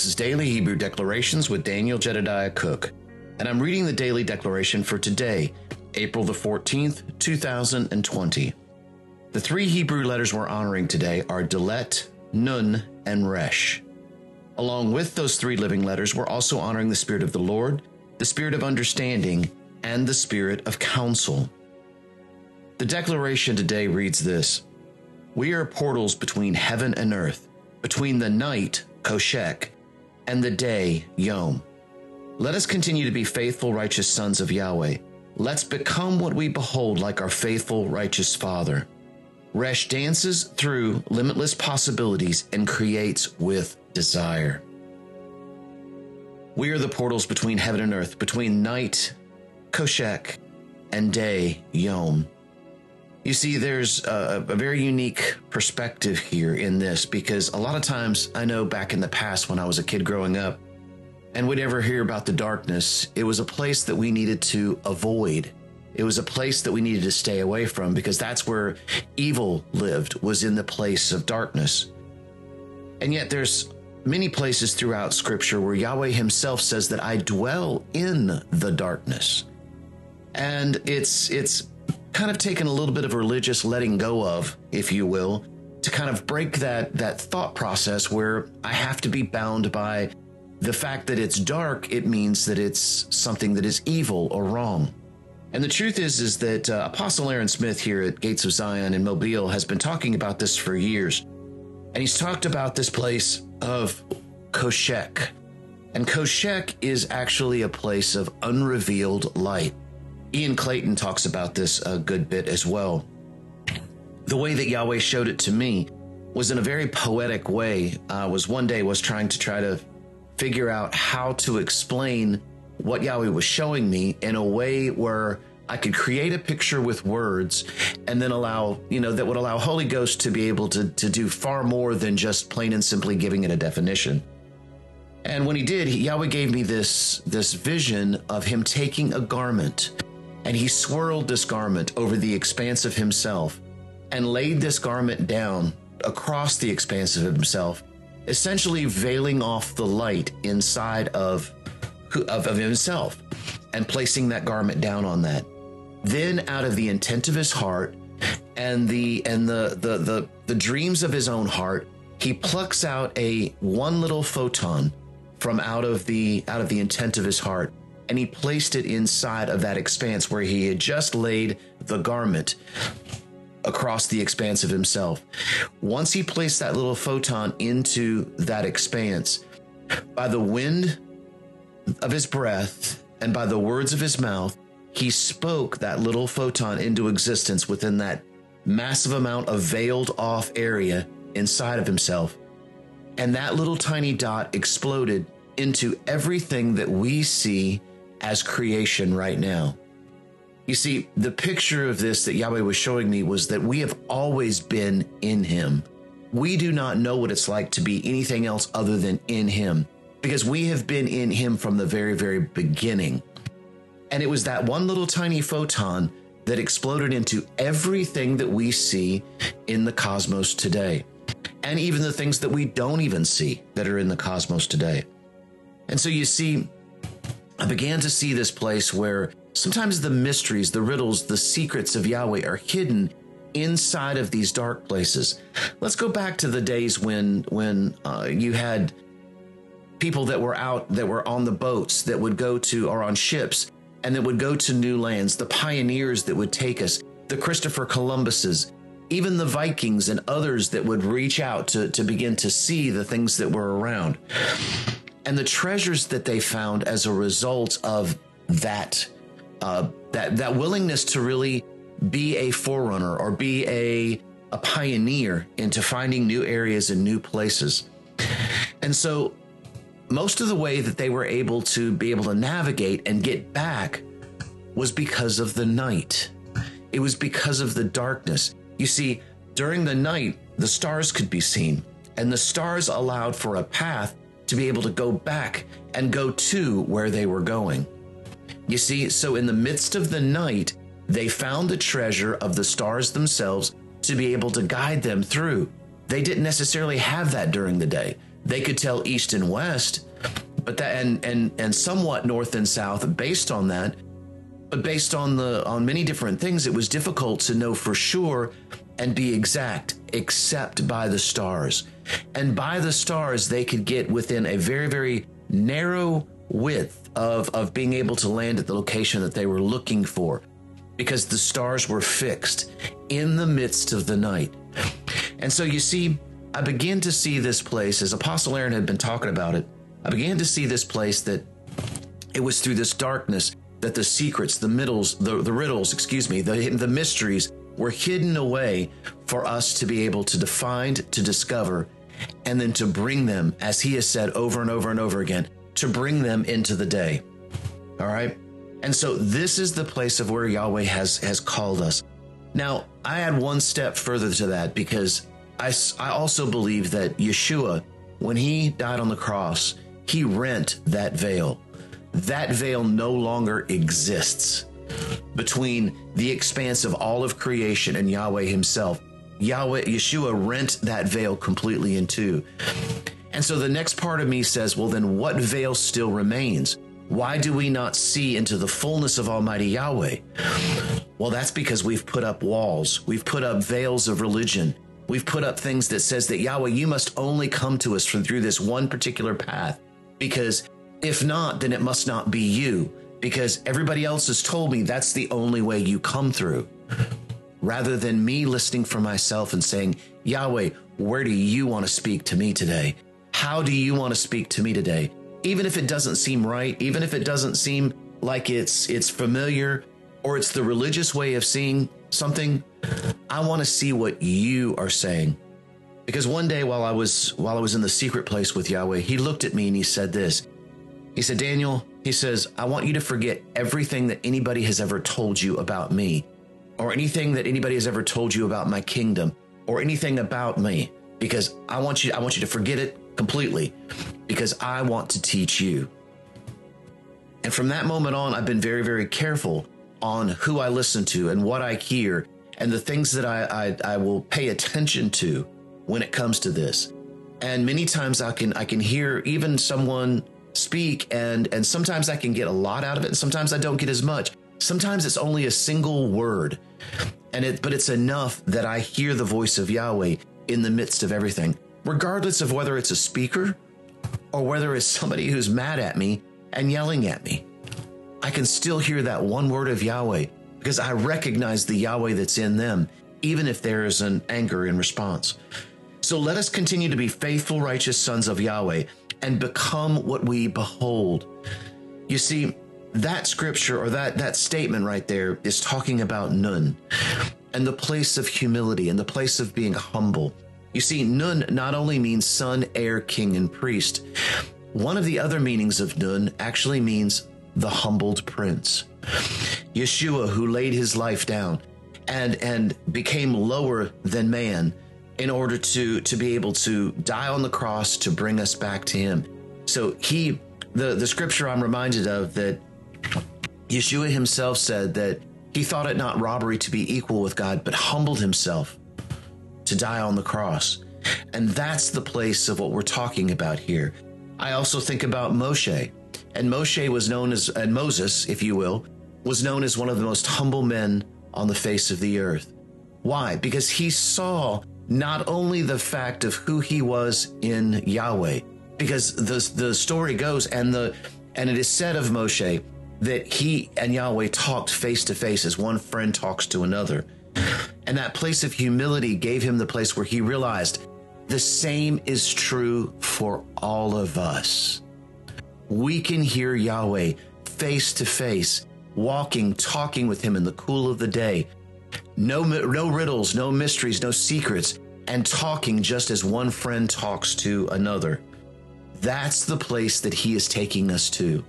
This is Daily Hebrew Declarations with Daniel Jedediah Cook, and I'm reading the daily declaration for today, April the 14th, 2020. The three Hebrew letters we're honoring today are Dalet, Nun, and Resh. Along with those three living letters, we're also honoring the Spirit of the Lord, the Spirit of understanding, and the Spirit of counsel. The declaration today reads this We are portals between heaven and earth, between the night, Koshek, and the day, Yom. Let us continue to be faithful, righteous sons of Yahweh. Let's become what we behold like our faithful, righteous Father. Resh dances through limitless possibilities and creates with desire. We are the portals between heaven and earth, between night, Koshek, and day, Yom. You see, there's a, a, very unique perspective here in this because a lot of times I know back in the past when I was a kid growing up and we'd ever hear about the darkness, it was a place that we needed to avoid. It was a place that we needed to stay away from because that's where evil lived, was in the place of darkness. And yet there's many places throughout scripture where Yahweh himself says that I dwell in the darkness. And it's it's kind of taken a little bit of religious letting go of, if you will, to kind of break that that thought process where I have to be bound by the fact that it's dark, it means that it's something that is evil or wrong. And the truth is, is that uh, Apostle Aaron Smith here at Gates of Zion in Mobile has been talking about this for years. And he's talked about this place of Koshek. And Koshek is actually a place of unrevealed light. Ian Clayton talks about this a good bit as well. The way that Yahweh showed it to me was in a very poetic way. Uh, was one day was trying to try to figure out how to explain what Yahweh was showing me in a way where I could create a picture with words and then allow, you know, that would allow Holy Ghost to be able to, to do far more than just plain and simply giving it a definition. And when he did, Yahweh gave me this, this vision of him taking a garment and he swirled this garment over the expanse of himself and laid this garment down across the expanse of himself, essentially veiling off the light inside of, of, of himself and placing that garment down on that. Then out of the intent of his heart and the and the the the, the dreams of his own heart, he plucks out a one little photon from out of the out of the intent of his heart and he placed it inside of that expanse where he had just laid the garment across the expanse of himself. Once he placed that little photon into that expanse, by the wind of his breath and by the words of his mouth, he spoke that little photon into existence within that massive amount of veiled off area inside of himself. And that little tiny dot exploded into everything that we see as creation right now. You see, the picture of this that Yahweh was showing me was that we have always been in Him. We do not know what it's like to be anything else other than in Him because we have been in Him from the very, very beginning. And it was that one little tiny photon that exploded into everything that we see in the cosmos today, and even the things that we don't even see that are in the cosmos today. And so you see, I began to see this place where sometimes the mysteries, the riddles, the secrets of Yahweh are hidden inside of these dark places. Let's go back to the days when when uh, you had people that were out that were on the boats that would go to or on ships and that would go to new lands, the pioneers that would take us, the Christopher Columbuses, even the Vikings and others that would reach out to, to begin to see the things that were around and the treasures that they found as a result of that uh, that that willingness to really be a forerunner or be a a pioneer into finding new areas and new places. And so most of the way that they were able to be able to navigate and get back was because of the night. It was because of the darkness. You see, during the night, the stars could be seen, and the stars allowed for a path to be able to go back and go to where they were going. You see, so in the midst of the night, they found the treasure of the stars themselves to be able to guide them through. They didn't necessarily have that during the day. They could tell east and west, but that and and and somewhat north and south based on that. But based on the on many different things, it was difficult to know for sure and be exact, except by the stars. And by the stars, they could get within a very, very narrow width of, of being able to land at the location that they were looking for because the stars were fixed in the midst of the night. And so you see, I began to see this place as Apostle Aaron had been talking about it. I began to see this place that it was through this darkness that the secrets, the middles, the, the riddles, excuse me, the, the mysteries were hidden away for us to be able to define, to discover, and then to bring them, as he has said over and over and over again, to bring them into the day. All right. And so this is the place of where Yahweh has, has called us. Now, I add one step further to that because I, I also believe that Yeshua, when he died on the cross, he rent that veil. That veil no longer exists between the expanse of all of creation and Yahweh himself. Yahweh, Yeshua rent that veil completely in two. And so the next part of me says, well, then what veil still remains? Why do we not see into the fullness of Almighty Yahweh? Well, that's because we've put up walls. We've put up veils of religion. We've put up things that says that Yahweh, you must only come to us from through this one particular path. Because if not, then it must not be you. Because everybody else has told me that's the only way you come through. Rather than me listening for myself and saying, Yahweh, where do you want to speak to me today? How do you want to speak to me today? Even if it doesn't seem right, even if it doesn't seem like it's it's familiar or it's the religious way of seeing something, I want to see what you are saying. Because one day while I was while I was in the secret place with Yahweh, he looked at me and he said this. He said, "Daniel, he says, I want you to forget everything that anybody has ever told you about me or anything that anybody has ever told you about my kingdom or anything about me because I want you I want you to forget it completely because I want to teach you. And from that moment on, I've been very, very careful on who I listen to and what I hear and the things that I, I, I will pay attention to when it comes to this. And many times I can I can hear even someone speak and and sometimes I can get a lot out of it and sometimes I don't get as much. Sometimes it's only a single word. And it but it's enough that I hear the voice of Yahweh in the midst of everything regardless of whether it's a speaker or whether it's somebody who's mad at me and yelling at me. I can still hear that one word of Yahweh because I recognize the Yahweh that's in them, even if there is an anger in response. So let us continue to be faithful, righteous sons of Yahweh and become what we behold. You see, that scripture or that, that statement right there is talking about Nun and the place of humility and the place of being humble. You see, Nun not only means son, heir, king, and priest, one of the other meanings of Nun actually means the humbled prince. Yeshua, who laid his life down and, and became lower than man in order to, to be able to die on the cross to bring us back to him. So he, the, the scripture I'm reminded of that Yeshua himself said that he thought it not robbery to be equal with God, but humbled himself to die on the cross. And that's the place of what we're talking about here. I also think about Moshe. And Moshe was known as, and Moses, if you will, was known as one of the most humble men on the face of the earth. Why? Because he saw not only the fact of who he was in Yahweh, because the, the story goes and the and it is said of Moshe that he and Yahweh talked face to face as one friend talks to another. And that place of humility gave him the place where he realized the same is true for all of us. We can hear Yahweh face to face, walking, talking with him in the cool of the day. No, no riddles, no mysteries, no secrets, and talking just as one friend talks to another. That's the place that he is taking us to.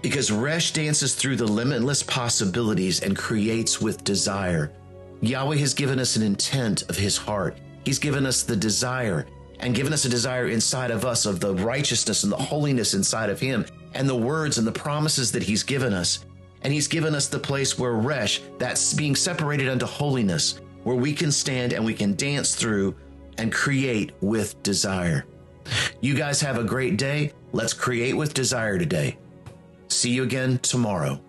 Because Resh dances through the limitless possibilities and creates with desire. Yahweh has given us an intent of his heart. He's given us the desire and given us a desire inside of us of the righteousness and the holiness inside of him and the words and the promises that he's given us. And he's given us the place where resh, that's being separated unto holiness, where we can stand and we can dance through and create with desire. You guys have a great day. Let's create with desire today. See you again tomorrow.